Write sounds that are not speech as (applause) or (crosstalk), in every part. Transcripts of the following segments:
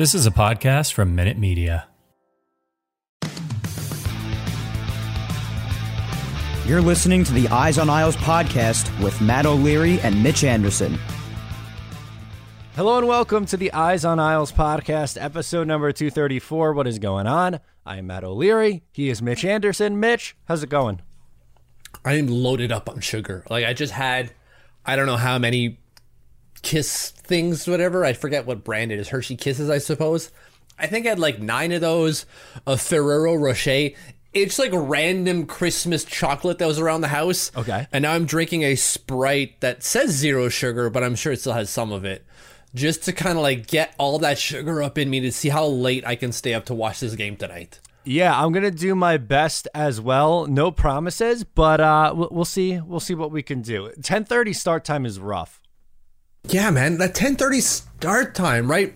This is a podcast from Minute Media. You're listening to the Eyes on Isles podcast with Matt O'Leary and Mitch Anderson. Hello and welcome to the Eyes on Isles podcast, episode number 234. What is going on? I am Matt O'Leary. He is Mitch Anderson. Mitch, how's it going? I am loaded up on sugar. Like I just had, I don't know how many kiss things, whatever. I forget what brand it is. Hershey Kisses, I suppose. I think I had like nine of those. A Ferrero Rocher. It's like random Christmas chocolate that was around the house. Okay. And now I'm drinking a Sprite that says zero sugar, but I'm sure it still has some of it. Just to kind of like get all that sugar up in me to see how late I can stay up to watch this game tonight. Yeah, I'm gonna do my best as well. No promises, but uh, we'll, we'll see. We'll see what we can do. 10:30 start time is rough. Yeah, man, that 10:30 start time, right?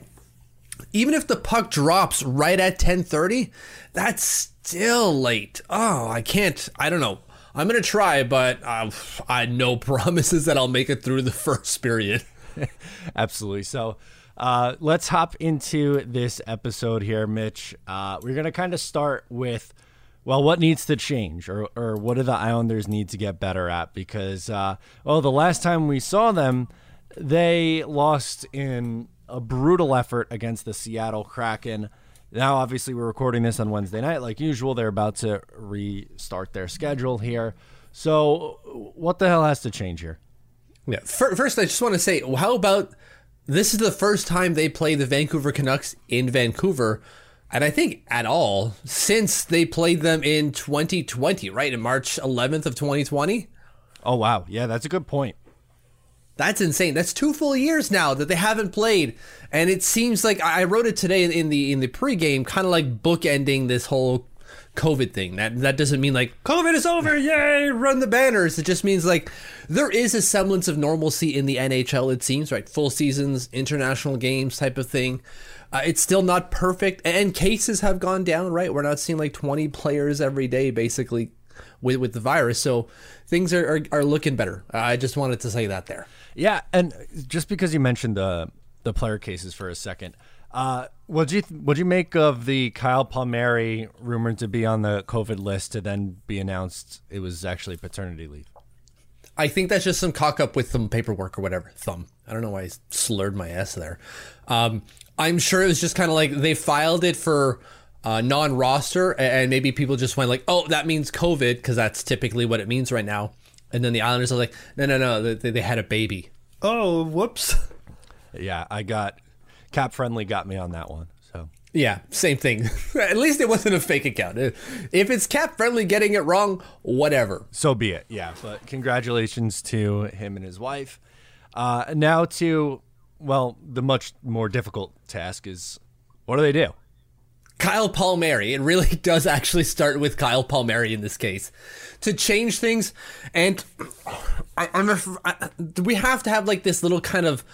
Even if the puck drops right at 10:30, that's still late. Oh, I can't. I don't know. I'm gonna try, but uh, I no (laughs) promises that I'll make it through the (laughs) first period. (laughs) Absolutely. So. Uh, let's hop into this episode here, Mitch. Uh, we're going to kind of start with, well, what needs to change or, or what do the Islanders need to get better at? Because, uh, well, the last time we saw them, they lost in a brutal effort against the Seattle Kraken. Now, obviously, we're recording this on Wednesday night. Like usual, they're about to restart their schedule here. So, what the hell has to change here? Yeah. First, I just want to say, how about this is the first time they play the Vancouver Canucks in Vancouver, and I think at all since they played them in 2020, right? In March 11th of 2020. Oh wow, yeah, that's a good point. That's insane. That's two full years now that they haven't played, and it seems like I wrote it today in the in the pregame, kind of like bookending this whole COVID thing. That that doesn't mean like COVID is over, (laughs) yay, run the banners. It just means like there is a semblance of normalcy in the NHL. It seems right, full seasons, international games type of thing. Uh, it's still not perfect, and cases have gone down. Right, we're not seeing like twenty players every day, basically, with with the virus. So things are are, are looking better. Uh, I just wanted to say that there. Yeah, and just because you mentioned the the player cases for a second. Uh, what you what you make of the Kyle Palmieri rumored to be on the COVID list to then be announced it was actually paternity leave? I think that's just some cock up with some paperwork or whatever. Thumb. I don't know why I slurred my s there. Um, I'm sure it was just kind of like they filed it for uh, non-roster, and maybe people just went like, "Oh, that means COVID," because that's typically what it means right now. And then the Islanders are like, "No, no, no, they, they had a baby." Oh, whoops. Yeah, I got Cap Friendly got me on that one. So yeah, same thing. (laughs) At least it wasn't a fake account. If it's Cap Friendly getting it wrong, whatever. So be it. Yeah, but congratulations to him and his wife. Uh, now to well, the much more difficult task is what do they do? Kyle Palmieri. It really (laughs) does actually start with Kyle Palmieri in this case to change things, and I, I, we have to have like this little kind of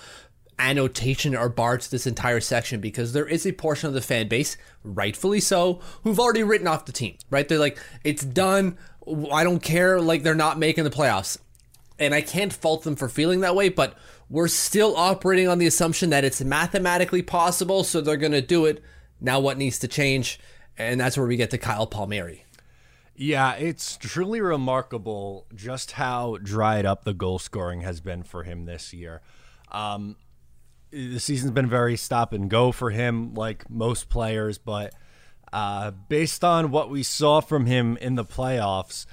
annotation or bar to this entire section because there is a portion of the fan base, rightfully so, who've already written off the team, right? They're like, it's done. I don't care. Like, they're not making the playoffs. And I can't fault them for feeling that way, but we're still operating on the assumption that it's mathematically possible, so they're going to do it. Now, what needs to change? And that's where we get to Kyle Palmieri. Yeah, it's truly remarkable just how dried up the goal scoring has been for him this year. Um, the season's been very stop and go for him, like most players, but uh, based on what we saw from him in the playoffs,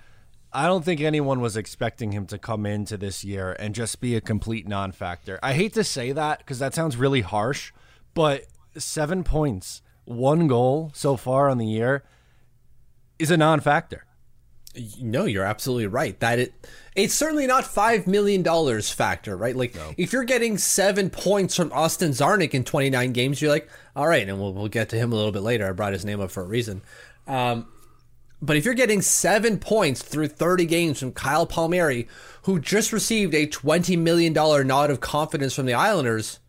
I don't think anyone was expecting him to come into this year and just be a complete non factor. I hate to say that because that sounds really harsh, but seven points, one goal so far on the year is a non factor. No, you're absolutely right. That it it's certainly not five million dollars factor, right? Like no. if you're getting seven points from Austin Czarnik in 29 games, you're like, all right, and we'll we'll get to him a little bit later. I brought his name up for a reason. Um, but if you're getting seven points through 30 games from Kyle Palmieri, who just received a $20 million nod of confidence from the Islanders,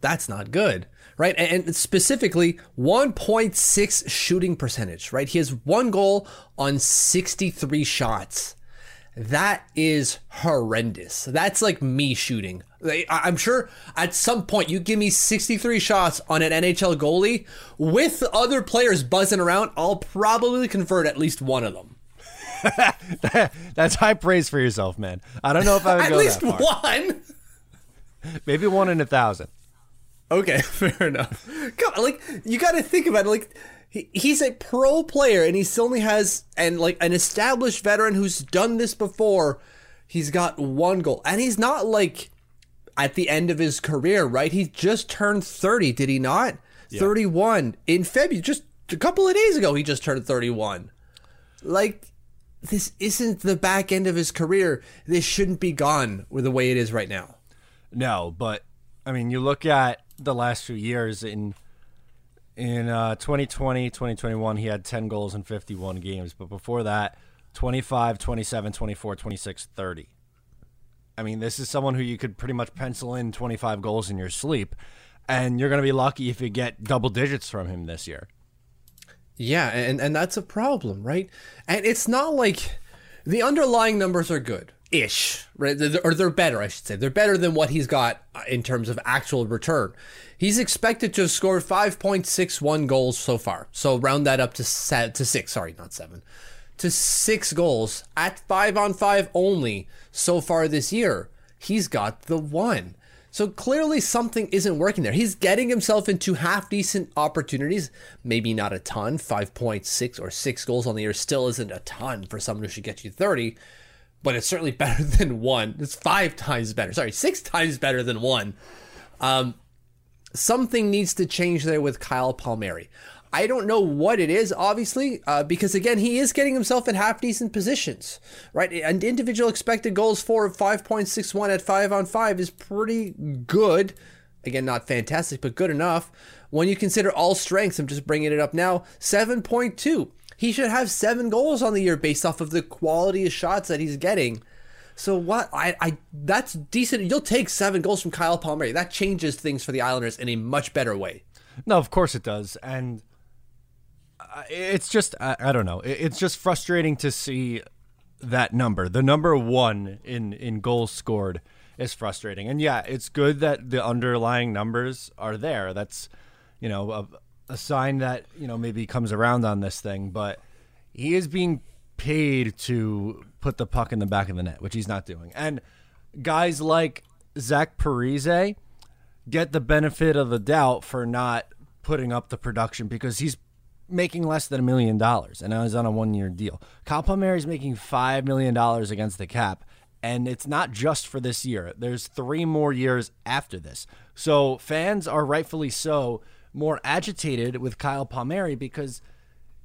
that's not good right? And specifically 1.6 shooting percentage, right? He has one goal on 63 shots. That is horrendous. That's like me shooting. I'm sure at some point you give me 63 shots on an NHL goalie with other players buzzing around, I'll probably convert at least one of them. (laughs) That's high praise for yourself, man. I don't know if I would (laughs) at go least that far. one. Maybe one in a thousand. Okay, (laughs) fair enough. Come on, like you got to think about it. Like he, he's a pro player, and he still only has and like an established veteran who's done this before. He's got one goal, and he's not like at the end of his career, right? He just turned thirty, did he not? Yeah. Thirty-one in February, just a couple of days ago. He just turned thirty-one. Like this isn't the back end of his career. This shouldn't be gone with the way it is right now. No, but I mean, you look at the last few years in in uh, 2020 2021 he had 10 goals in 51 games but before that 25 27 24 26 30 i mean this is someone who you could pretty much pencil in 25 goals in your sleep and you're going to be lucky if you get double digits from him this year. Yeah and and that's a problem right? And it's not like the underlying numbers are good ish, right? Or they're better, I should say. They're better than what he's got uh, in terms of actual return. He's expected to score 5.61 goals so far. So round that up to to six. Sorry, not seven. To six goals at five on five only so far this year. He's got the one. So clearly something isn't working there. He's getting himself into half decent opportunities, maybe not a ton. 5.6 or 6 goals on the year still isn't a ton for someone who should get you 30 but it's certainly (laughs) better than one. It's five times better. Sorry, six times better than one. Um, something needs to change there with Kyle Palmieri. I don't know what it is, obviously, uh, because again, he is getting himself in half decent positions, right? And individual expected goals for 5.61 at five on five is pretty good. Again, not fantastic, but good enough. When you consider all strengths, I'm just bringing it up now, 7.2. He should have seven goals on the year based off of the quality of shots that he's getting. So what I, I that's decent. You'll take seven goals from Kyle Palmieri. That changes things for the Islanders in a much better way. No, of course it does, and uh, it's just I, I don't know. It's just frustrating to see that number. The number one in in goals scored is frustrating. And yeah, it's good that the underlying numbers are there. That's you know a, sign that you know maybe comes around on this thing, but he is being paid to put the puck in the back of the net, which he's not doing. And guys like Zach Parise get the benefit of the doubt for not putting up the production because he's making less than a million dollars and now he's on a one year deal. Kyle Palmieri is making five million dollars against the cap. And it's not just for this year. There's three more years after this. So fans are rightfully so more agitated with Kyle Palmieri because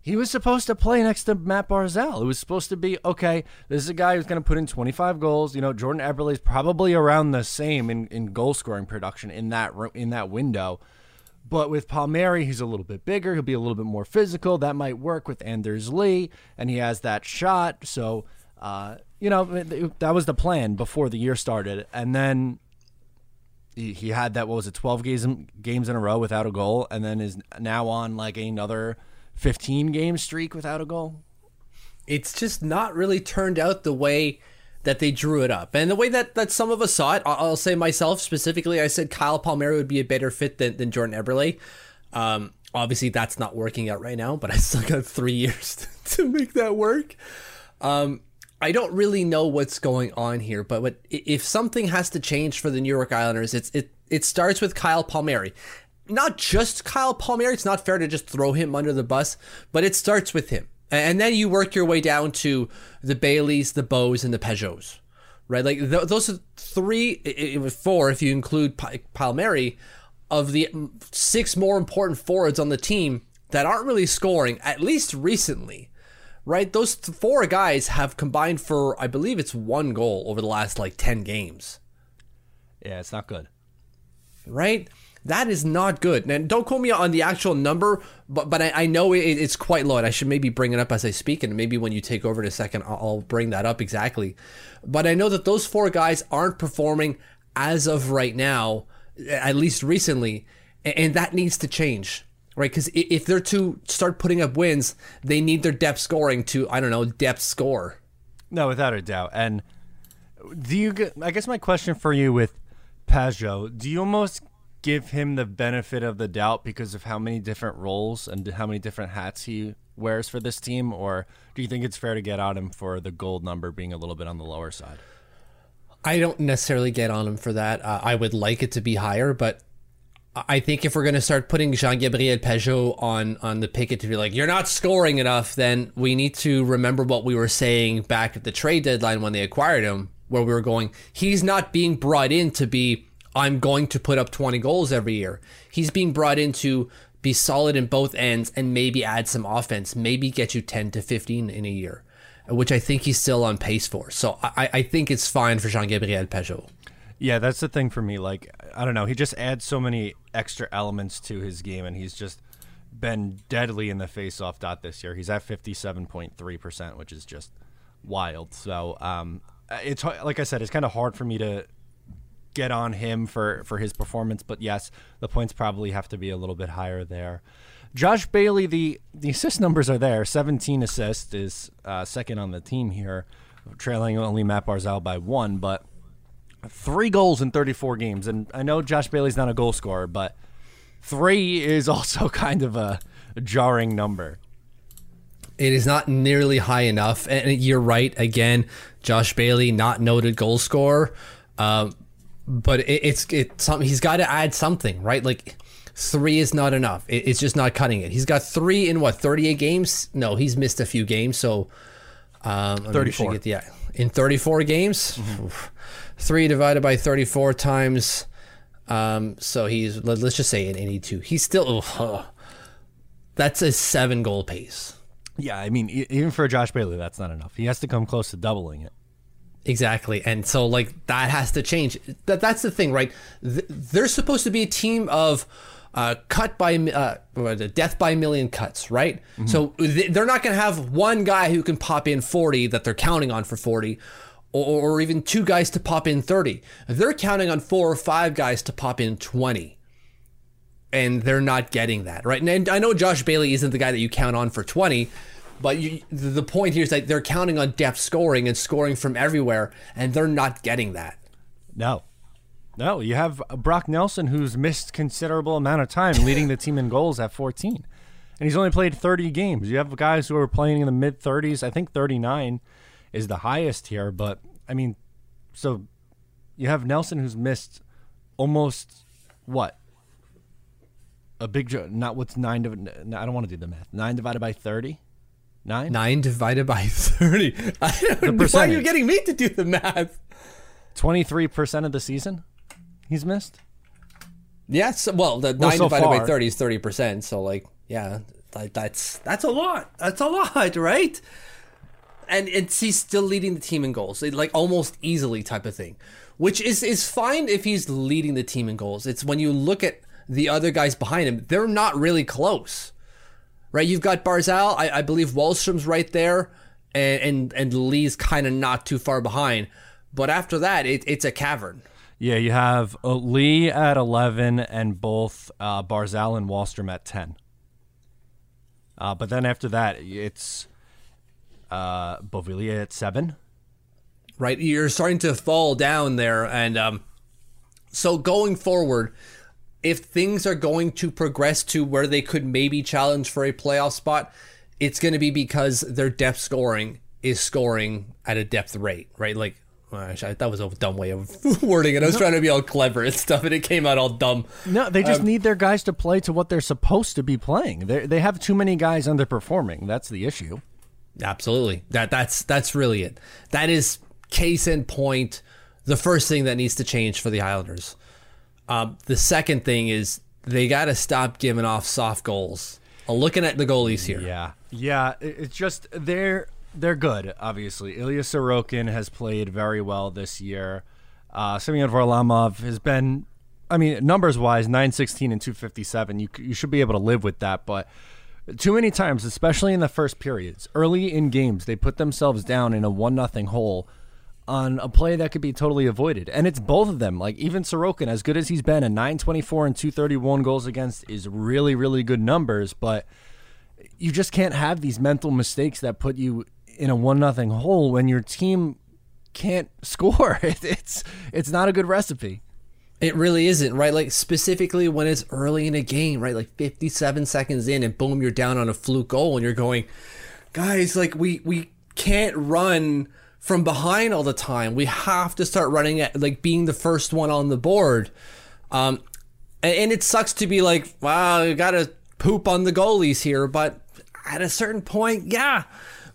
he was supposed to play next to Matt Barzal. It was supposed to be okay. This is a guy who's going to put in 25 goals. You know, Jordan Eberle is probably around the same in, in goal scoring production in that in that window. But with Palmieri, he's a little bit bigger. He'll be a little bit more physical. That might work with Anders Lee, and he has that shot. So, uh, you know, that was the plan before the year started. And then he, he had that what was it 12 games games in a row without a goal and then is now on like another 15 game streak without a goal? It's just not really turned out the way that they drew it up. And the way that, that some of us saw it i'll say myself specifically i said kyle palmieri would be a better fit than, than jordan eberle. Um, obviously that's not working out right now but i still got three years (laughs) to make that work. Um, I don't really know what's going on here, but what, if something has to change for the New York Islanders, it's it it starts with Kyle Palmieri. Not just Kyle Palmieri. It's not fair to just throw him under the bus, but it starts with him, and then you work your way down to the Baileys, the Bows, and the Pageaus, right? Like th- those are three, four if you include Palmieri, of the mm, six more important forwards on the team that aren't really scoring, at least recently right? Those four guys have combined for, I believe it's one goal over the last like 10 games. Yeah, it's not good. Right? That is not good. And don't quote me on the actual number, but but I, I know it, it's quite low. And I should maybe bring it up as I speak. And maybe when you take over in a second, I'll, I'll bring that up exactly. But I know that those four guys aren't performing as of right now, at least recently. And that needs to change right? Because if they're to start putting up wins, they need their depth scoring to I don't know depth score. No, without a doubt. And do you? I guess my question for you with Pageau, do you almost give him the benefit of the doubt because of how many different roles and how many different hats he wears for this team, or do you think it's fair to get on him for the gold number being a little bit on the lower side? I don't necessarily get on him for that. Uh, I would like it to be higher, but I think if we're going to start putting Jean Gabriel Pageau on on the picket to be like you're not scoring enough, then we need to remember what we were saying back at the trade deadline when they acquired him, where we were going. He's not being brought in to be I'm going to put up 20 goals every year. He's being brought in to be solid in both ends and maybe add some offense, maybe get you 10 to 15 in a year, which I think he's still on pace for. So I, I think it's fine for Jean Gabriel Pageau. Yeah, that's the thing for me. Like, I don't know. He just adds so many extra elements to his game, and he's just been deadly in the face-off dot this year. He's at fifty-seven point three percent, which is just wild. So, um, it's like I said, it's kind of hard for me to get on him for for his performance. But yes, the points probably have to be a little bit higher there. Josh Bailey, the the assist numbers are there. Seventeen assists is uh, second on the team here, trailing only Matt Barzal by one, but three goals in 34 games. And I know Josh Bailey's not a goal scorer, but three is (laughs) also kind of a, a jarring number. It is not nearly high enough. And you're right. Again, Josh Bailey, not noted goal scorer. Um, but it, it's it's something he's got to add something, right? Like three is not enough. It, it's just not cutting it. He's got three in what 38 games? No, he's missed a few games. So um, 34. Get the, in 34 games. Mm-hmm. 3 divided by 34 times. Um, so he's, let, us just say an 82. He's still, oh, that's a seven goal pace. Yeah, I mean, even for Josh Bailey, that's not enough. He has to come close to doubling it. Exactly, and so like that has to change. That that's the thing, right? They're supposed to be a team of uh, cut by uh, death by a million cuts, right? Mm-hmm. So they're not going to have one guy who can pop in 40 that they're counting on for 40, or, or even two guys to pop in 30. They're counting on four or five guys to pop in 20. And they're not getting that, right? And I know Josh Bailey isn't the guy that you count on for 20, but you, the point here is that they're counting on depth scoring and scoring from everywhere, and they're not getting that. No. No, you have Brock Nelson, who's missed considerable amount of time (laughs) leading the team in goals at 14. And he's only played 30 games. You have guys who are playing in the mid 30s, I think 39 is the highest here. But I mean, so you have Nelson who's missed almost what a big not what's nine. Div- I don't want to do the math. Nine divided by thirty. Nine. Nine divided by (laughs) thirty. I don't know why you're getting me to do the math. Twenty three percent of the season, he's missed. Yes. Well, the well, nine so divided far. by thirty is thirty percent. So, like, yeah, that's that's a lot. That's a lot, (laughs) right? And it's he's still leading the team in goals, like almost easily type of thing, which is is fine if he's leading the team in goals. It's when you look at the other guys behind him, they're not really close, right? You've got Barzal, I, I believe Wahlstrom's right there, and and, and Lee's kind of not too far behind, but after that, it, it's a cavern. Yeah, you have uh, Lee at 11 and both uh, Barzal and Wahlstrom at 10. Uh, but then after that, it's uh, at 7. Right, you're starting to fall down there, and um, so going forward, if things are going to progress to where they could maybe challenge for a playoff spot, it's going to be because their depth scoring is scoring at a depth rate, right? Like, that was a dumb way of (laughs) wording it. I was no. trying to be all clever and stuff, and it came out all dumb. No, they just um, need their guys to play to what they're supposed to be playing. They they have too many guys underperforming. That's the issue. Absolutely. That that's that's really it. That is case in point. The first thing that needs to change for the Islanders. Um, the second thing is they got to stop giving off soft goals. Uh, looking at the goalies here. Yeah, yeah. It's just they're they're good. Obviously, Ilya Sorokin has played very well this year. Uh, Semyon Varlamov has been, I mean, numbers wise, nine sixteen and two fifty seven. You you should be able to live with that, but too many times, especially in the first periods, early in games, they put themselves down in a one nothing hole on a play that could be totally avoided. And it's both of them. Like even Sorokin, as good as he's been, a 924 and 231 goals against is really, really good numbers, but you just can't have these mental mistakes that put you in a one nothing hole when your team can't (laughs) score. It's it's not a good recipe. It really isn't, right? Like specifically when it's early in a game, right? Like 57 seconds in and boom, you're down on a fluke goal and you're going, guys, like we we can't run from behind all the time. We have to start running at like being the first one on the board. Um and, and it sucks to be like, wow, you gotta poop on the goalies here, but at a certain point, yeah,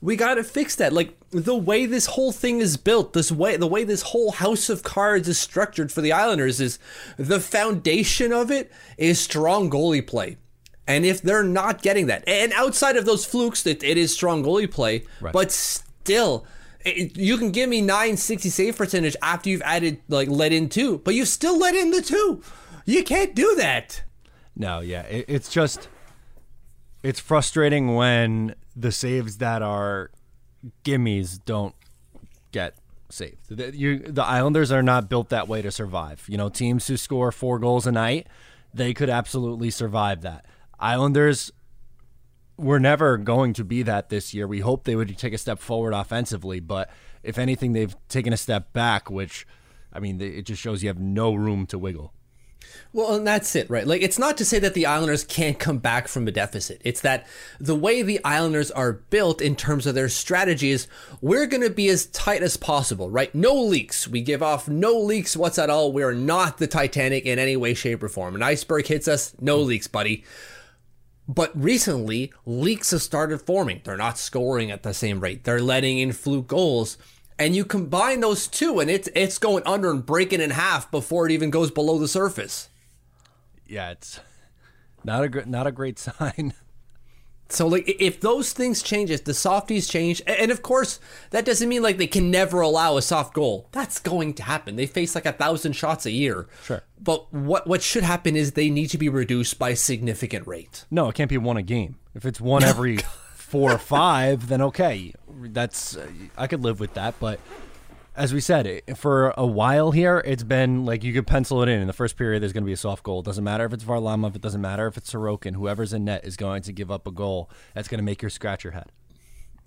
we got to fix that. Like the way this whole thing is built, this way, the way this whole house of cards is structured for the Islanders is the foundation of it is strong goalie play. And if they're not getting that, and outside of those flukes, that it is strong goalie play, right. but still, it, you can give me 960 save percentage after you've added like let in two, but you still let in the two. You can't do that. No, yeah, it, it's just it's frustrating when the saves that are gimmies don't get saved. The, you, the Islanders are not built that way to survive. You know, teams who score four goals a night, they could absolutely survive that. Islanders were never going to be that this year. We hope they would take a step forward offensively, but if anything, they've taken a step back, which, I mean, it just shows you have no room to wiggle. Well, and that's it, right? Like, it's not to say that the Islanders can't come back from a deficit. It's that the way the Islanders are built in terms of their strategies, we're going to be as tight as possible, right? No leaks. We give off no leaks what's at all. We're not the Titanic in any way, shape, or form. An iceberg hits us, no leaks, buddy. But recently, leaks have started forming. They're not scoring at the same rate. They're letting in fluke goals and you combine those two and it's it's going under and breaking in half before it even goes below the surface yeah it's not a not a great (laughs) sign. So like if those things change if the softies change and of course that doesn't mean like they can never allow a soft goal. That's going to happen. They face like a thousand shots a year. Sure. But what what should happen is they need to be reduced by a significant rate. No it can't be one a game. If it's one every (laughs) four or five, then okay, that's I could live with that. But as we said, for a while here, it's been like you could pencil it in. In the first period, there's going to be a soft goal. It doesn't matter if it's Varlamov. It doesn't matter if it's Sorokin. Whoever's in net is going to give up a goal. That's going to make you scratch your head.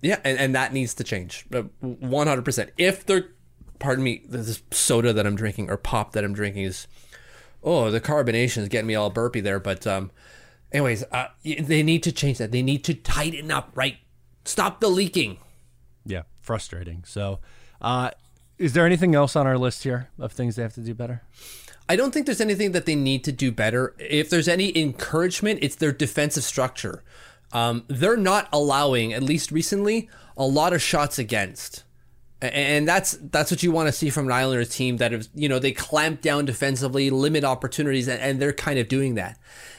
Yeah, and, and that needs to change. 100%. If they're, pardon me, this soda that I'm drinking or pop that I'm drinking is, oh, the carbonation is getting me all burpy there. But um, Anyways, uh, they need to change that. They need to tighten up, right? Stop the leaking. Yeah, frustrating. So, uh, is there anything else on our list here of things they have to do better? I don't think there's anything that they need to do better. If there's any encouragement, it's their defensive structure. Um, they're not allowing, at least recently, a lot of shots against. And that's that's what you want to see from an Islanders team that is, you know, they clamp down defensively, limit opportunities, and they're kind of doing that.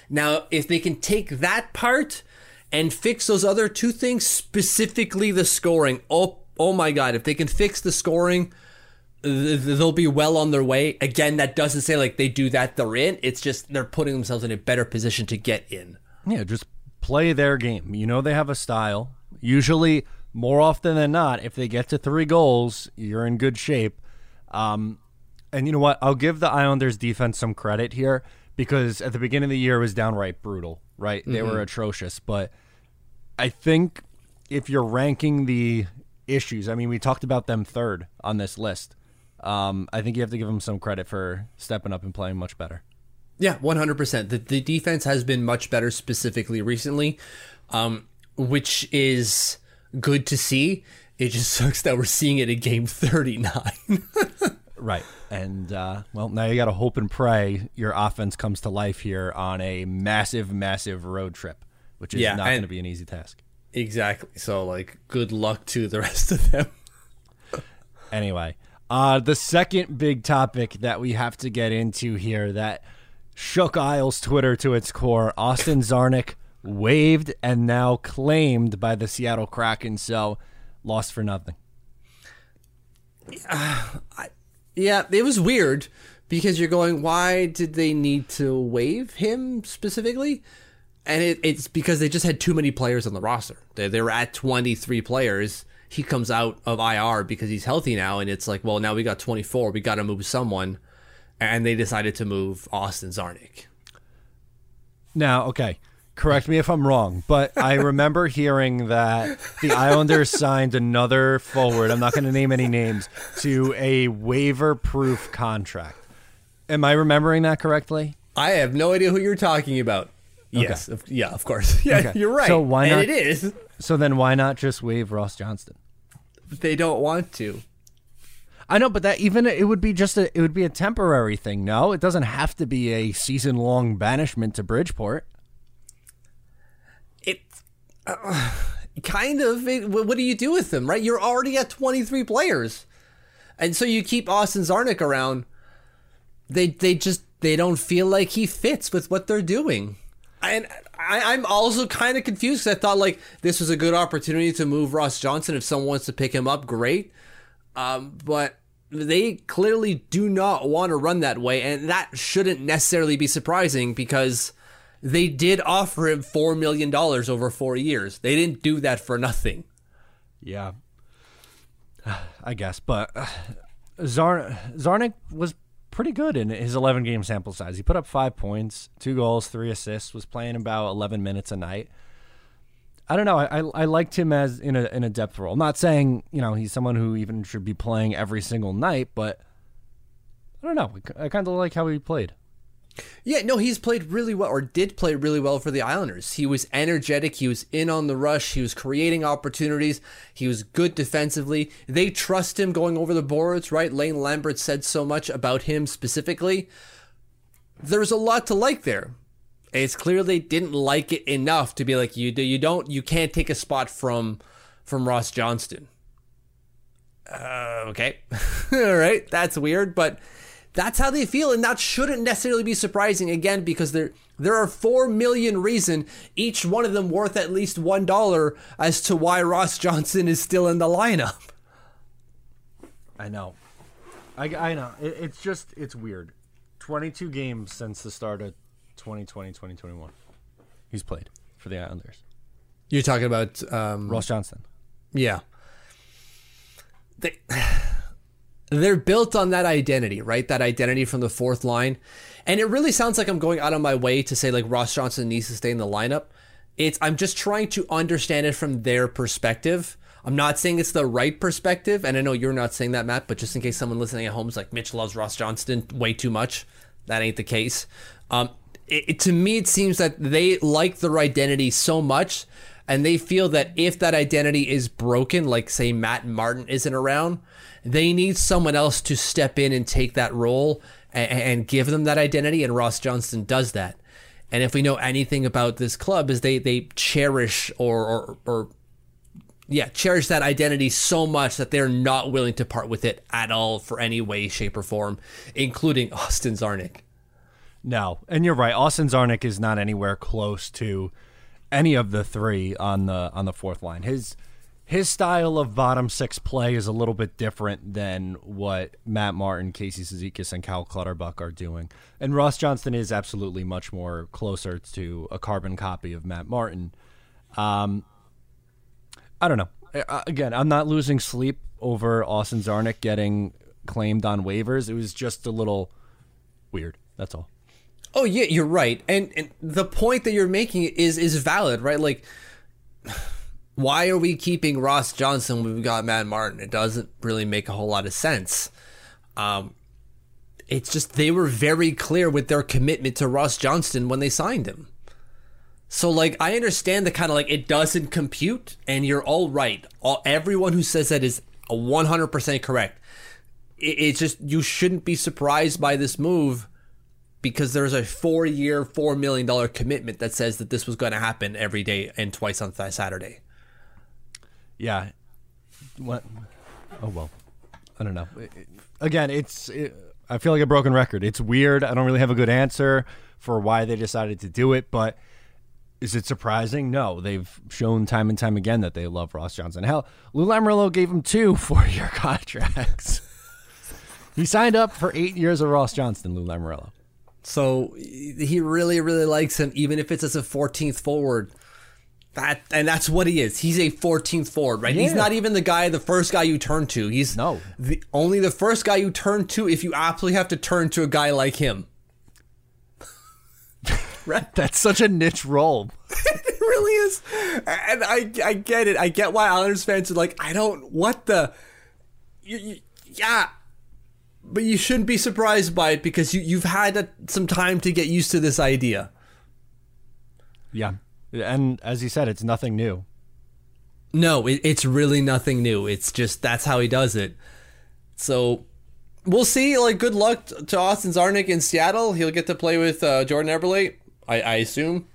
Now, if they can take that part and fix those other two things, specifically the scoring, oh, oh my God, if they can fix the scoring, they'll be well on their way. Again, that doesn't say like they do that, they're in. It's just they're putting themselves in a better position to get in. Yeah, just play their game. You know, they have a style. Usually, more often than not, if they get to three goals, you're in good shape. Um, And you know what? I'll give the Islanders defense some credit here because at the beginning of the year it was downright brutal, right? They Mm-hmm. were atrocious. But I think if you're ranking the issues, I mean, we talked about them third on this list. Um, I think you have to give them some credit for stepping up and playing much better. Yeah, one hundred percent. The the defense has been much better specifically recently, um, which is good to see. It just (laughs) sucks that we're seeing it in game thirty nine. (laughs) Right. And, uh, well, now you got to hope and pray your offense comes to life here on a massive, massive road trip, which is Yeah, not going to be an easy task. exactly. So like, good luck to the (laughs) rest of them. Anyway, uh, the second big topic that we have to get into here that shook Isles Twitter to its core Austin Czarnik waived and now claimed by the Seattle Kraken. So lost for nothing. Yeah, it was weird because you're going, why did they need to waive him specifically? And it, it's because they just had too many players on the roster. They, they were at 23 players. He comes out of IR because he's healthy now, and it's like, well, now we got 24. We got to move someone. And they decided to move Austin Czarnik. Now, okay, correct me if I'm wrong, but I remember (laughs) hearing that the Islanders signed another forward. I'm not going to name any names to a waiver-proof contract. Am I remembering that correctly? I have no idea who you're talking about. Yes, yeah, of course. (laughs) Yeah, Okay. you're right. So why and not- it is. So then, why not just waive Ross Johnston? They don't want to. I know, but that even it would be just a it would be a temporary thing. No, it doesn't have to be a season long banishment to Bridgeport. it uh, (sighs) kind of it, what do you do with them right you're already at 23 players and so you keep austin czarnik around they they just they don't feel like he fits with what they're doing and I, i'm also kind of confused 'cause i thought like this was a good opportunity to move ross johnston if someone wants to pick him up great um, but they clearly do not want to run that way and that shouldn't necessarily be surprising because they did offer him four million dollars over four years. They didn't do that for nothing. Yeah, (sighs) I guess, but uh, Zar- Czarnik was pretty good in his 11 game sample size. He put up five points, two goals, three assists. Was playing about 11 minutes a night. I don't know. I, I, I liked him as in a in a depth role. I'm not saying you know he's someone who even should be playing every single night, but I don't know. I kind of like how he played. Yeah, no, he's played really well, or did play really well for the Islanders. He was energetic. He was in on the rush. He was creating opportunities. He was good defensively. They trust him going over the boards, right? Lane Lambert said so much about him specifically. There's a lot to like there. It's clear they didn't like it enough to be like you. You don't. You can't take a spot from from Ross Johnston. Uh, okay, (laughs) all right, that's weird, but that's how they feel, and that shouldn't necessarily be surprising. Again, because there there are four million reason, each one of them worth at least one dollar, as to why Ross (laughs) Johnston is still in the lineup. I know. I, I know. It, it's just, it's weird. 22 games since the start of 2020, 2021. He's played for the Islanders. You're talking about um, Ross Johnston. Yeah. They (sighs) they're built on that identity, right? That identity from the fourth line. And it really sounds like I'm going out of my way to say like Ross Johnston needs to stay in the lineup. It's I'm just trying to understand it from their perspective. I'm not saying it's the right perspective, and I know you're not saying that, Matt, but just in case someone listening at home is like Mitch loves Ross Johnston way too much, that ain't the case. Um, it, it- to me, it seems that they like their identity so much, and they feel that if that identity is broken, like say Matt Martin isn't around, they need someone else to step in and take that role and, and give them that identity, and Ross Johnston does that. And if we know anything about this club, is they they cherish or or, or yeah, cherish that identity so much that they're not willing to part with it at all for any way, shape, or form, including Austin Czarnik. No, and you're right. Austin Czarnik is not anywhere close to any of the three on the on the fourth line. His his style of bottom six play is a little bit different than what Matt Martin, Casey Cizikas, and Cal Clutterbuck are doing. And Ross Johnston is absolutely much more closer to a carbon copy of Matt Martin. Um, I don't know. Again, I'm not losing sleep over Austin Czarnik getting claimed on waivers. It was just a little weird. That's all. Oh yeah, you're right. And and the point that you're making is is valid, right? Like (sighs) why are we keeping Ross Johnston when we've got Matt Martin? It doesn't really make a whole lot of sense. Um it's just they were very clear with their commitment to Ross Johnston when they signed him. So like I understand the kind of like it doesn't compute and you're all right. All everyone who says that is 100% correct. It, it's just you shouldn't be surprised by this move because there's a 4-year, 4 million dollar commitment that says that this was going to happen every day and twice on Saturday. Yeah. What? Oh well. I don't know. Again, it's it, I feel like a broken record. It's weird. I don't really have a good answer for why they decided to do it, but is it surprising? No. They've shown time and time again that they love Ross Johnston. Hell, Lou Lamoriello gave him two (laughs) four-year contracts. he signed up for eight years of Ross Johnston, Lou Lamoriello. So he really, really likes him, even if it's as a 14th forward. That and that's what he is. He's a 14th forward, right? Yeah. He's not even the guy, the first guy you turn to. He's no the only the first guy you turn to if you absolutely have to turn to a guy like him. (laughs) right? That's such a niche role. (laughs) it really is, and I I get it. I get why Islanders fans are like, I don't what the, you, you, yeah, but you shouldn't be surprised by it because you you've had a, some time to get used to this idea. Yeah. And as you said, it's nothing new. No, it, it's really nothing new. It's just that's how he does it. So we'll see. Like, good luck to Austin Czarnik in Seattle. He'll get to play with uh, Jordan Eberle, I, I assume.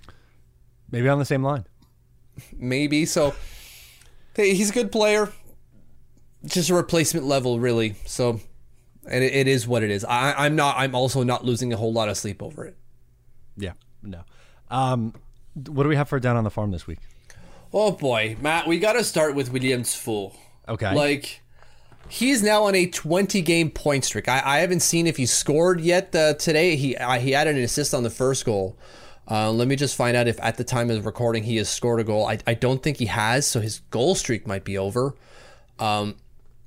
Maybe on the same line. Maybe. So, hey, he's a good player. Just a replacement level, really. So, and it, it is what it is. I, I'm not. I'm also not losing a whole lot of sleep over it. Yeah. No. Um, what do we have for down on the farm this week? Oh boy, Matt, we got to start with William Dufour. Okay. Like he's now on a 20 game point streak. I, I haven't seen if he scored yet uh, today. He uh, he had an assist on the first goal. Uh, let me just find out if at the time of recording he has scored a goal. I, I don't think he has, so his goal streak might be over. Um,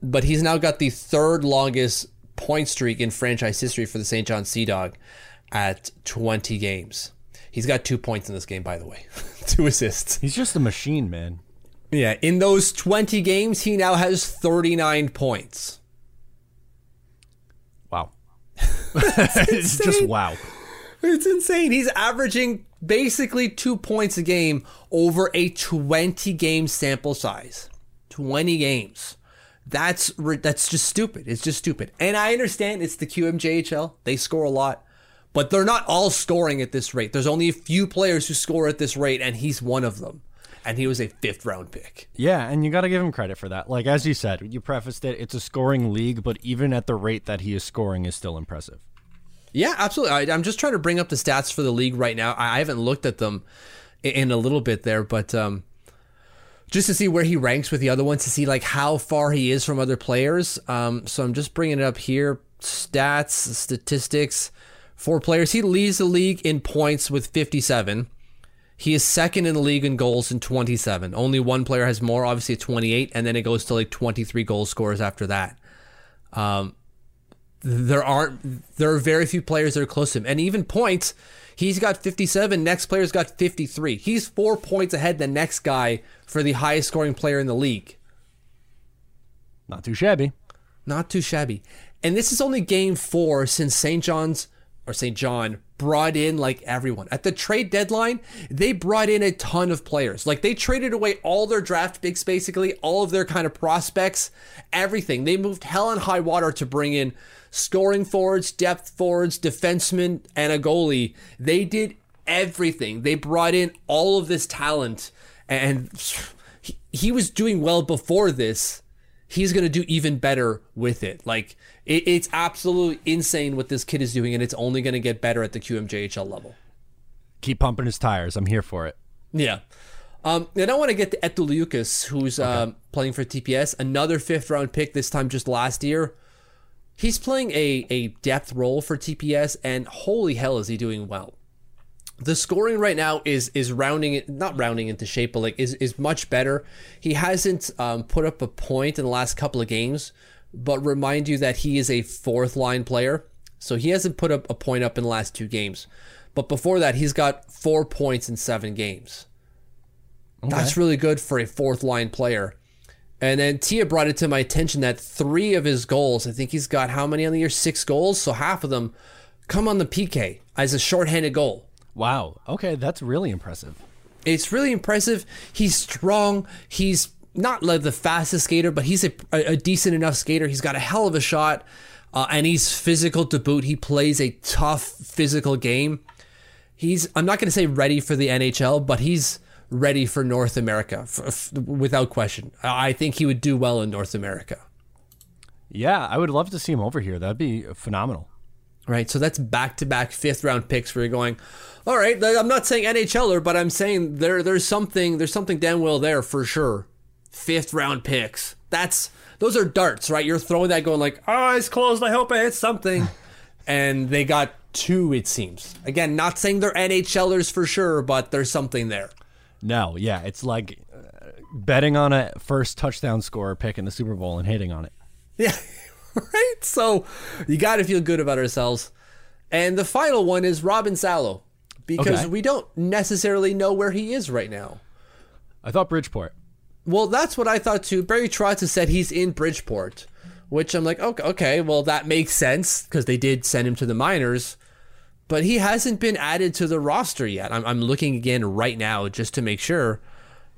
but he's now got the third longest point streak in franchise history for the St. John Sea Dog at 20 games. He's got two points in this game, by the way, (laughs) two assists. He's just a machine, man. Yeah, in those 20 games, he now has 39 points. Wow. (laughs) it's (laughs) just wow. It's insane. He's averaging basically two points a game over a 20 game sample size. 20 games. That's that's just stupid. It's just stupid. And I understand it's the QMJHL. They score a lot but they're not all scoring at this rate. There's only a few players who score at this rate, and he's one of them. And he was a fifth round pick. Yeah, and you got to give him credit for that. Like, as you said, you prefaced it, it's a scoring league, but even at the rate that he is scoring is still impressive. Yeah, absolutely. I, am just trying to bring up the stats for the league right now. I haven't looked at them in a little bit there, but um, just to see where he ranks with the other ones, to see like how far he is from other players. Um, so I'm just bringing it up here. Stats, statistics. for players. He leads the league in points with 57. He is second in the league in goals in 27. Only one player has more, obviously 28, and then it goes to like 23 goal scorers after that. Um, there aren't there are very few players that are close to him, and even points. He's got 57. Next player's got 53. He's four points ahead the next guy for the highest scoring player in the league. Not too shabby. Not too shabby. And this is only game four since St. John's or St. John brought in like everyone. At the trade deadline, they brought in a ton of players. Like they traded away all their draft picks, basically, all of their kind of prospects, everything. They moved hell and high water to bring in scoring forwards, depth forwards, defensemen, and a goalie. They did everything. They brought in all of this talent, and he, he was doing well before this. He's going to do even better with it. Like, it, it's absolutely insane what this kid is doing, and it's only going to get better at the QMJHL level. Keep pumping his tires. I'm here for it. Yeah. Um, and I want to get to Eetu Liukas, who's okay. um, playing for TPS, another fifth round pick this time just last year. He's playing a, a depth role for TPS, and holy hell is he doing well. The scoring right now is is rounding it not rounding into shape, but like is is much better. He hasn't um, put up a point in the last couple of games, but remind you that he is a fourth line player. So he hasn't put up a point up in the last two games. But before that, he's got four points in seven games. That's really good for a fourth line player. And then Tia brought it to my attention that three of his goals, I think he's got how many on the year? Six goals. So half of them come on the PK as a shorthanded goal. Wow. Okay, that's really impressive. It's really impressive. He's strong. He's not like the fastest skater, but he's a, a, decent enough skater. He's got a hell of a shot, uh, and he's physical to boot. He plays a tough physical game. He's I'm not going to say ready for the NHL, but he's ready for North America f- f- without question. I think he would do well in North America. Yeah, I would love to see him over here. That'd be phenomenal. Right, so that's back-to-back fifth round picks where you're going, all right. I'm not saying NHLer, but I'm saying there there's something there's something damn well there for sure. Fifth round picks. That's those are darts, right? You're throwing that going like, oh, eyes closed. I hope I hit something, (laughs) and they got two. It seems. Again, not saying they're NHLers for sure, but there's something there. No, yeah, it's like uh, betting on a first touchdown scorer pick in the Super Bowl and hitting on it. Yeah, (laughs) right. So you got to feel good about ourselves. And the final one is Robin Salo, because Okay. we don't necessarily know where he is right now. I thought Bridgeport. Well, that's what I thought too. Barry Trotz has said he's in Bridgeport, which I'm like, okay, okay well that makes sense because they did send him to the minors, but he hasn't been added to the roster yet. I'm, I'm looking again right now just to make sure.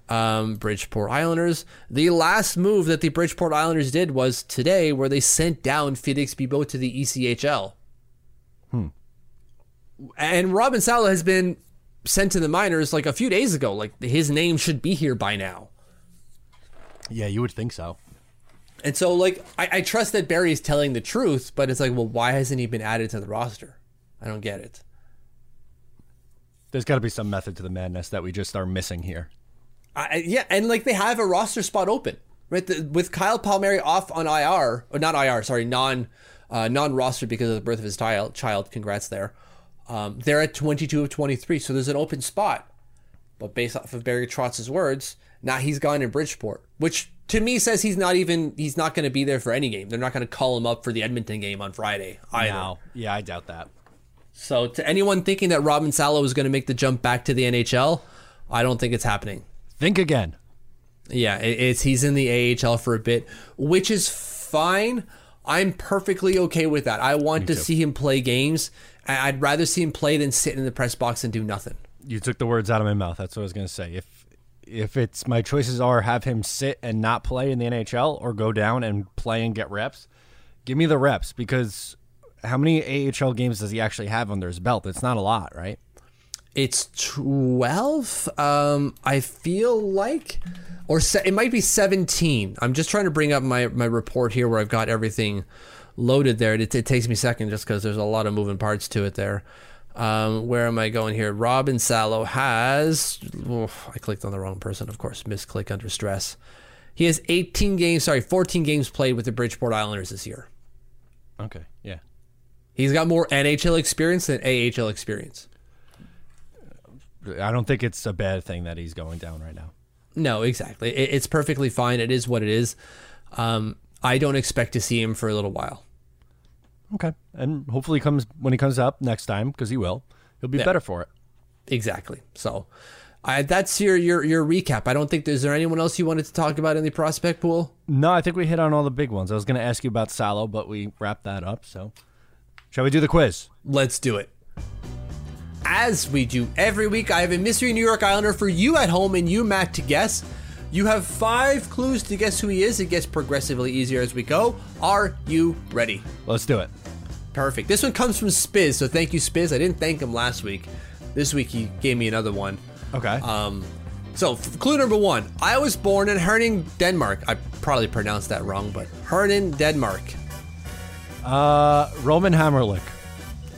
Um, Bridgeport Islanders. The last move that the Bridgeport Islanders did was today, where they sent down Felix Bibeau to the ECHL. And Robin Salo has been sent to the minors like a few days ago. Like his name should be here by now. Yeah, you would think so. And so, like, I, I trust that Barry is telling the truth, but it's like, well, why hasn't he been added to the roster? I don't get it. There's got to be some method to the madness that we just are missing here. I, yeah, and like they have a roster spot open, right? The, with Kyle Palmieri off on IR, or not IR, sorry, non uh, non roster because of the birth of his child. Child, congrats there. Um, they're at 22 of 23, so there's an open spot. But based off of Barry Trotz's words, now he's gone in Bridgeport, which to me says he's not even he's not going to be there for any game. They're not going to call him up for the Edmonton game on Friday either. No, yeah, I doubt that. So to anyone thinking that Robin Salo is going to make the jump back to the NHL, I don't think it's happening. Think again. Yeah, it's he's in the AHL for a bit, which is fine. I'm perfectly okay with that. I want to see him play games. I'd rather see him play than sit in the press box and do nothing. You took the words out of my mouth. That's what I was going to say. If if it's my choices are have him sit and not play in the NHL or go down and play and get reps, give me the reps because how many AHL games does he actually have under his belt? It's not a lot, right? It's 12. Um, I feel like, or se- it might be 17. I'm just trying to bring up my, my report here where I've got everything loaded there. It, it takes me a second just because there's a lot of moving parts to it there. Um, where am I going here? Robin Salo has. oof, I clicked on the wrong person, of course. Misclick under stress. He has 18 games, sorry, 14 games played with the Bridgeport Islanders this year. Okay, yeah. He's got more NHL experience than AHL experience. I don't think it's a bad thing that he's going down right now. No, exactly. It, it's perfectly fine. It is what it is. Um, I don't expect to see him for a little while. Okay, and hopefully he comes when he comes up next time because he will. He'll be Yeah. better for it. Exactly. So, I, that's your your your recap. I don't think is there anyone else you wanted to talk about in the prospect pool. No, I think we hit on all the big ones. I was going to ask you about Salo, but we wrapped that up. So, shall we do the quiz? Let's do it. As we do every week, I have a mystery New York Islander for you at home and you, Matt, to guess. You have five clues to guess who he is. It gets progressively easier as we go. Are you ready? Let's do it. Perfect. This one comes from Spiz, so thank you, Spiz. I didn't thank him last week. This week he gave me another one. Okay. Um, so clue number one: I was born in Herning, Denmark. I probably pronounced that wrong, but Herning, Denmark. Uh, Roman Hamrlik.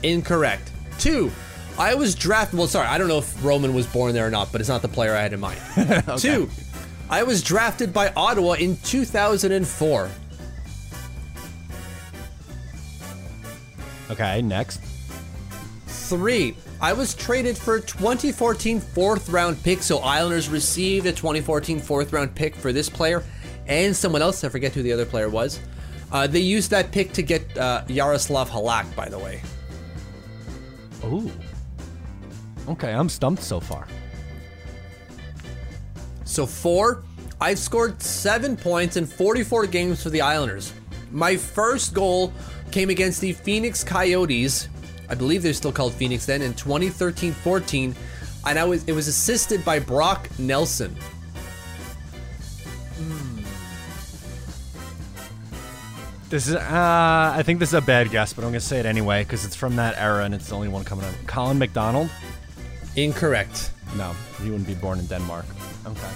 Incorrect. Two: I was drafted. Well, sorry, I don't know if Roman was born there or not, but it's not the player I had in mind. (laughs) Two: I was drafted by Ottawa in 2004. Okay, next. Three, I was traded for a 2014 fourth round pick, so Islanders received a 2014 fourth round pick for this player and someone else. I forget who the other player was. Uh, they used that pick to get uh, Yaroslav Halak, by the way. Ooh. Okay, I'm stumped so far. So four, I've scored seven points in 44 games for the Islanders. My first goal came against the Phoenix Coyotes. I believe they're still called Phoenix then in 2013-14, and I was it was assisted by Brock Nelson. This is, uh, I think this is a bad guess, but I'm going to say it anyway because it's from that era and it's the only one coming up. Colin McDonald? Incorrect. No, he wouldn't be born in Denmark. Okay.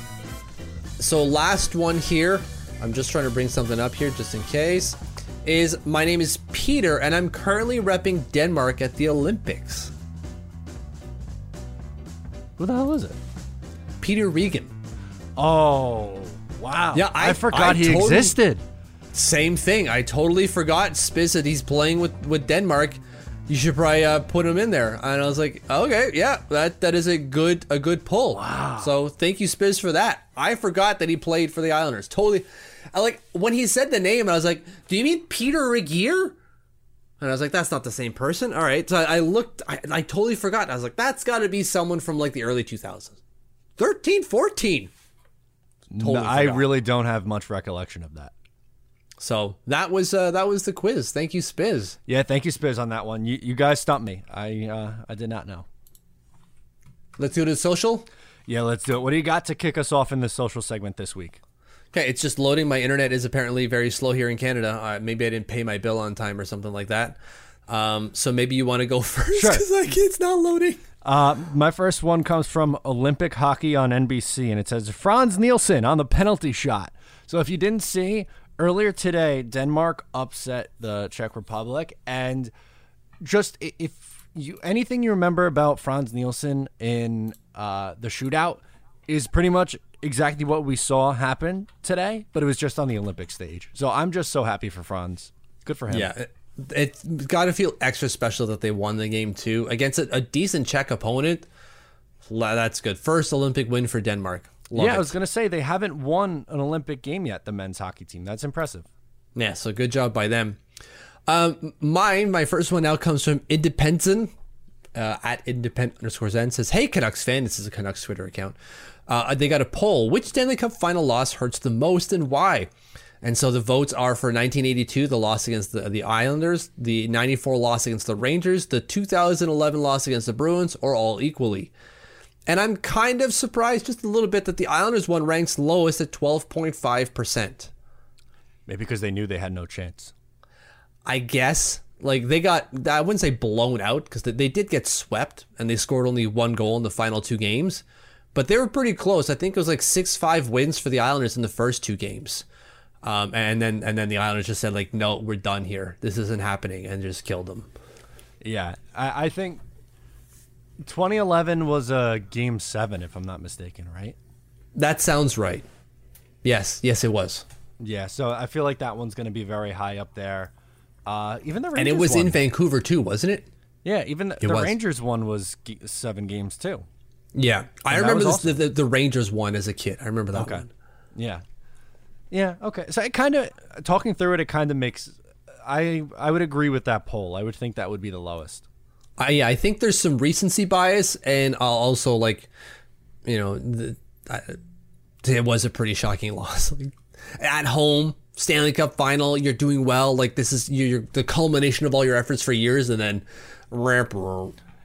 So last one here, I'm just trying to bring something up here just in case. Is my name is Peter and I'm currently repping Denmark at the Olympics. Who the hell is it? Peter Regin. Oh, wow. Yeah, I- forgot I he totally- existed. Same thing. I totally forgot Spiz that he's playing with with Denmark. You should probably uh, put him in there. And I was like, okay, yeah, that that is a good a good pull. Wow. So thank you, Spiz, for that. I forgot that he played for the Islanders. Totally. I like when he said the name. I was like, do you mean Peter Regier? And I was like, that's not the same person. All right. So I, I looked. I, I totally forgot. I was like, that's got to be someone from like the early 2000s. 13, 14. Totally No, I really don't have much recollection of that. So that was uh, that was the quiz. Thank you, Spiz. Yeah, thank you, Spiz, on that one. You, you guys stumped me. I uh, I did not know. Let's do the social. Yeah, let's do it. What do you got to kick us off in the social segment this week? Okay, it's just loading. My internet is apparently very slow here in Canada. Uh, maybe I didn't pay my bill on time or something like that. Um, so maybe you want to go (laughs) first Sure. because like it's not loading. Uh, my first one comes from Olympic Hockey on NBC, and it says Frans Nielsen on the penalty shot. So if you didn't see earlier today, Denmark upset the Czech Republic, and just if you anything you remember about Frans Nielsen in uh, the shootout is pretty much exactly what we saw happen today, but it was just on the Olympic stage. So I'm just so happy for Frans. Good for him. Yeah, it, it's got to feel extra special that they won the game too against a, a decent Czech opponent. That's good. First Olympic win for Denmark. Love yeah, it. I was gonna say they haven't won an Olympic game yet. The men's hockey team. That's impressive. Yeah, so good job by them. Um, mine, my first one now comes from Independent uh, at independent underscore Zen says, Hey, Canucks fan. This is a Canucks Twitter account. Uh, they got a poll. Which Stanley Cup final loss hurts the most and why? And so the votes are for 1982, the loss against the, the Islanders, the 94 loss against the Rangers, the 2011 loss against the Bruins, or all equally. And I'm kind of surprised just a little bit that the Islanders one ranks lowest at 12.5%. Maybe because they knew they had no chance. I guess. Like they got, I wouldn't say blown out because they, they did get swept and they scored only one goal in the final two games, but they were pretty close. I think it was like six five wins for the Islanders in the first two games, um, and then and then the Islanders just said like, no, we're done here. This isn't happening, and just killed them. Yeah, I, I think 2011 was a game seven, if I'm not mistaken, right? That sounds right. Yes, yes, it was, Yeah, so I feel like that one's going to be very high up there. Uh, even the Rangers and it was one. in Vancouver too, wasn't it? Yeah, even the, the. Rangers one was g- seven games too. Yeah, I remember this, the, the the Rangers one as a kid. I remember that Okay. one. Yeah, yeah. Okay, so it kind of talking through it, it kind of makes. I I would agree with that poll. I would think that would be the lowest. I yeah, I think there's some recency bias, and I'll also like, you know, the, I, it was a pretty shocking (laughs) loss. Like, at home, Stanley Cup final, you're doing well. Like this is you're, the culmination of all your efforts for years, and then ramp.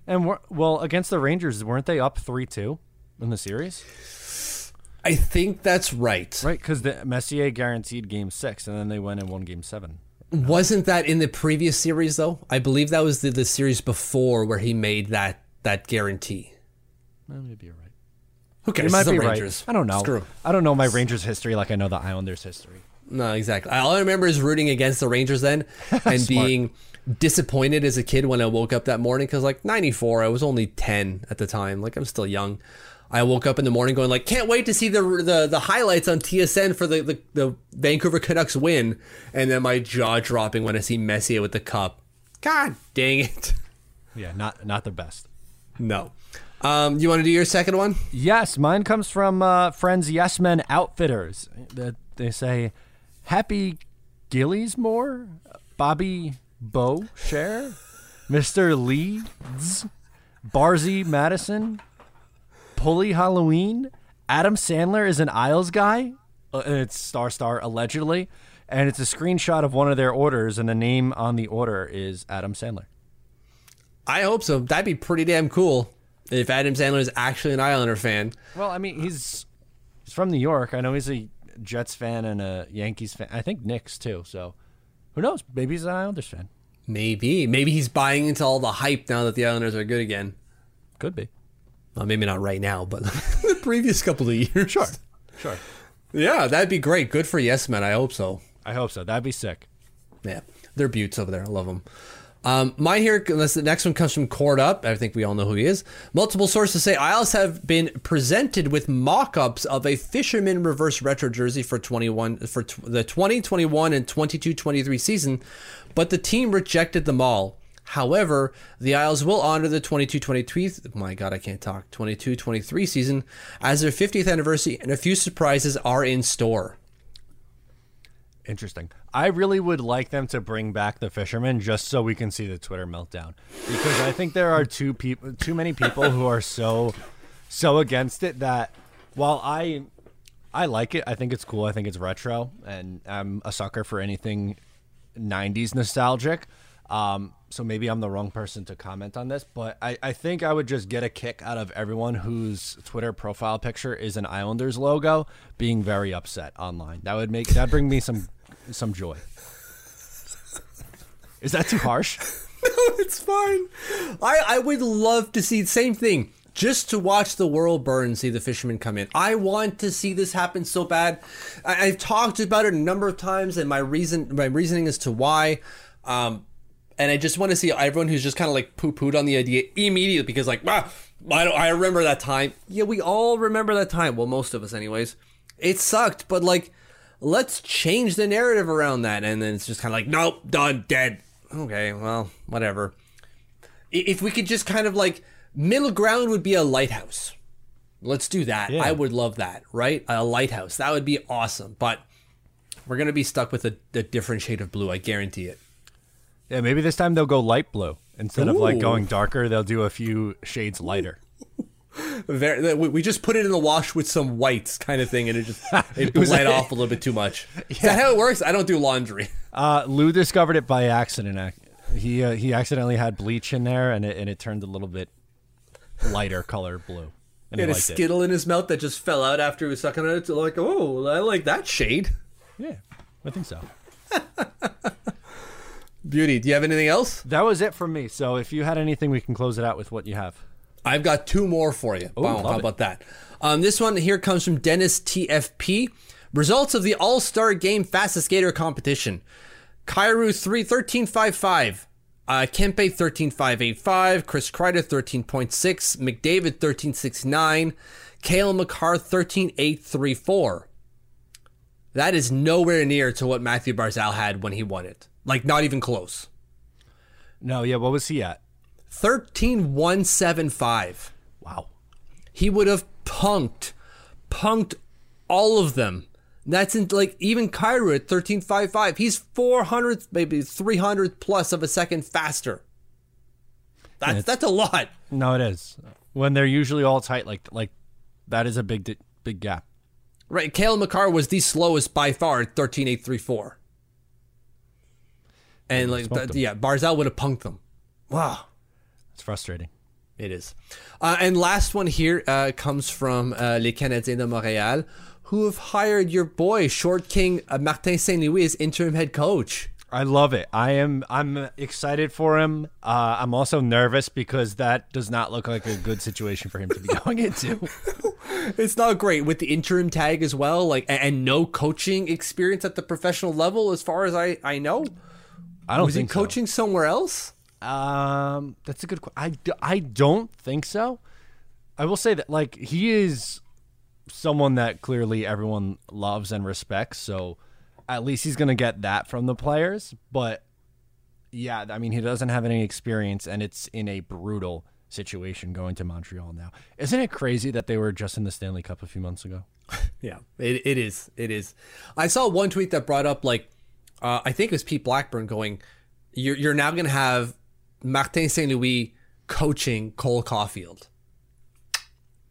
And well, against the Rangers, weren't they up three two in the series? I think that's right. Right, because the Messier guaranteed game six, and then they went and won game seven. Wasn't that in the previous series though? I believe that was the, the series before where he made that that guarantee. Well, maybe you're right. Who cares? You might the be Rangers. right. I don't know. Screw 'em. I don't know my Rangers history like I know the Islanders history. No, exactly. All I remember is rooting against the Rangers then (laughs) and being disappointed as a kid when I woke up that morning because, like, 94, I was only 10 at the time. Like, I'm still young. I woke up in the morning going, like, can't wait to see the the, the highlights on TSN for the, the, the Vancouver Canucks win. And then my jaw dropping when I see Messier with the cup. God dang it. (laughs) Yeah, not not the best. No. Um, you want to do your second one? Yes, mine comes from uh, friends Yes Men Outfitters. That they say, "Happy Gillies Gilliesmore, Bobby Bow Share, Mr. Leeds, Barzy Madison, Pulley Halloween, Adam Sandler is an Isles guy. Uh, it's Star Star allegedly, and it's a screenshot of one of their orders, and the name on the order is Adam Sandler. I hope so. That'd be pretty damn cool if Adam Sandler is actually an Islander fan. Well, I mean, he's he's from New York. I know he's a Jets fan and a Yankees fan. I think Knicks too. So who knows? Maybe he's an Islanders fan. Maybe. Maybe he's buying into all the hype now that the Islanders are good again. Could be. Well, maybe not right now, but (laughs) the previous couple of years. Sure. Sure. Yeah, that'd be great. Good for Yes Man. I hope so. I hope so. That'd be sick. Yeah, they're buttes over there. I love them. Um, my here, unless the next one comes from Cord Up. I think we all know who he is. Multiple sources say Isles have been presented with mock-ups of a Fisherman reverse retro jersey for 21 for t- the 2021 and 22-23 season, but the team rejected them all. However, the Isles will honor the 22-23 my god, I can't talk. 22-23 season as their 50th anniversary and a few surprises are in store. Interesting. I really would like them to bring back the fisherman just so we can see the Twitter meltdown because I think there are too people, too many people who are so, so against it that while I, I like it, I think it's cool. I think it's retro, and I'm a sucker for anything '90s nostalgic. Um, so maybe I'm the wrong person to comment on this, but I, I think I would just get a kick out of everyone whose Twitter profile picture is an Islanders logo being very upset online. That would make that bring me some some joy. Is that too harsh? (laughs) no, it's fine. I, I would love to see the same thing. Just to watch the world burn see the fishermen come in. I want to see this happen so bad. I, I've talked about it a number of times, and my reason, my reasoning as to why. Um, and I just want to see everyone who's just kind of like poo pooed on the idea immediately because, like, ah, I, don't, I remember that time. Yeah, we all remember that time. Well, most of us, anyways. It sucked, but like, let's change the narrative around that. And then it's just kind of like, nope, done, dead. Okay, well, whatever. If we could just kind of like, middle ground would be a lighthouse. Let's do that. Yeah. I would love that, right? A lighthouse. That would be awesome. But we're going to be stuck with a, a different shade of blue. I guarantee it. Yeah, maybe this time they'll go light blue instead of like going darker. They'll do a few shades lighter. (laughs) Very, we just put it in the wash with some whites kind of thing, and it just (laughs) it bled a- off a little bit too much. (laughs) Is that how it works? I don't do laundry. Uh, Lou discovered it by accident. He uh, he accidentally had bleach in there, and it and it turned a little bit lighter color blue. And He had a liked it. skittle in his mouth that just fell out after he was sucking on it. To like, oh, I like that shade. Yeah, I think so. Beauty. Do you have anything else? That was it from me. So if you had anything, we can close it out with what you have. I've got two more for you. wow, love how it. about that? Um, this one here comes from Dennis TFP. Results of the All Star Game Fastest Skater competition. Kyrou 3 1355. Uh, Kempe 13585, Chris Kreider 13.6, McDavid 1369, Cale Makar 13834. That is nowhere near to what Mathew Barzal had when he won it. Like, not even close. No, yeah. What was he at? 13175. Wow. he would have punked, punked all of them. That's in like even Kyrou at thirteen five five. He's four hundred, maybe three hundred plus of a second faster. That's that's a lot. No, it is. When they're usually all tight, like like that is a big big gap. Right, Cale Makar was the slowest by far at thirteen eight three four. And like, that, yeah, Barzal would have punked them. Wow. It's frustrating. It is. Uh, and last one here uh, comes from uh, Les Canadiens de Montréal, who have hired your boy, Short King uh, Martin Saint Louis, as interim head coach. I love it. I am. I'm excited for him. Uh, I'm also nervous because that does not look like a good situation for him to be (laughs) going into. (laughs) It's not great with the interim tag as well, like and, and no coaching experience at the professional level, as far as I, I know. I don't Was he think so. coaching somewhere else? Um, that's a good. que- I don't think so. I will say that like he is someone that clearly everyone loves and respects. So at least he's gonna get that from the players. But yeah, I mean he doesn't have any experience, and it's in a brutal situation going to Montreal now. Isn't it crazy that they were just in the Stanley Cup a few months ago? (laughs) Yeah, it, it is. It is. I saw one tweet that brought up like uh, I think it was Pete Blackburn going, "You're you're now going to have Martin St. Louis coaching Cole Caufield."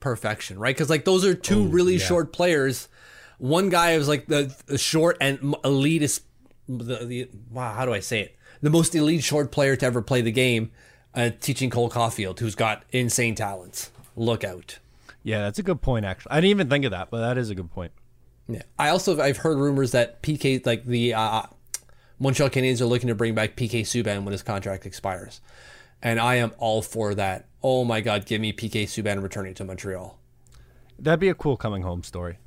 Perfection, right? Because like those are two Oh, really yeah. short players. One guy is like the, the short and elitist. The, the wow, how do I say it? The most elite short player to ever play the game, uh, teaching Cole Caufield, who's got insane talents. Look out. Yeah, that's a good point. Actually, I didn't even think of that, but that is a good point. Yeah. I also I've heard rumors that PK like the uh, Montreal Canadiens are looking to bring back PK Subban when his contract expires, and I am all for that. Oh my God, give me PK Subban returning to Montreal. That'd be a cool coming home story.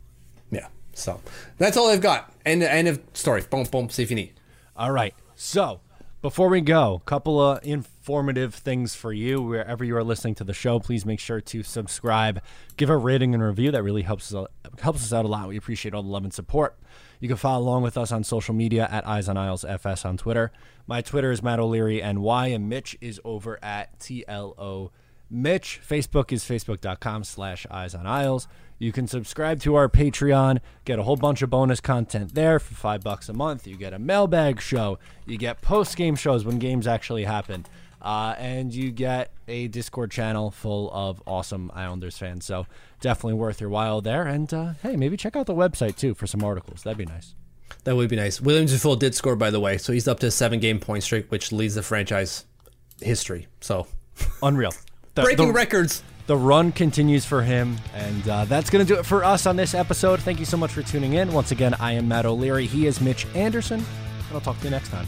Yeah. So that's all I've got. End end of story. Boom boom. See if you need. All right. So before we go, a couple of informative things for you. Wherever you are listening to the show, please make sure to subscribe, give a rating and review. That really helps us helps us out a lot. We appreciate all the love and support. You can follow along with us on social media at Eyes on Isles FS on Twitter. My Twitter is Matt O'Leary NY, and Mitch is over at TLO Mitch. Facebook is facebook.com slash eyes on isles. You can subscribe to our Patreon, get a whole bunch of bonus content there for five bucks a month. You get a mailbag show, you get post game shows when games actually happen, uh, and you get a Discord channel full of awesome Islanders fans. So definitely worth your while there. And uh, hey, maybe check out the website too for some articles. That'd be nice. That would be nice. William Dufour did score by the way, so he's up to a seven game point streak, which leads the franchise history. So (laughs) Unreal. The- breaking the- records. The run continues for him, and uh, that's going to do it for us on this episode. Thank you so much for tuning in. Once again, I am Matt O'Leary. He is Mitch Anderson, and I'll talk to you next time.